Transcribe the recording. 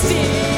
See.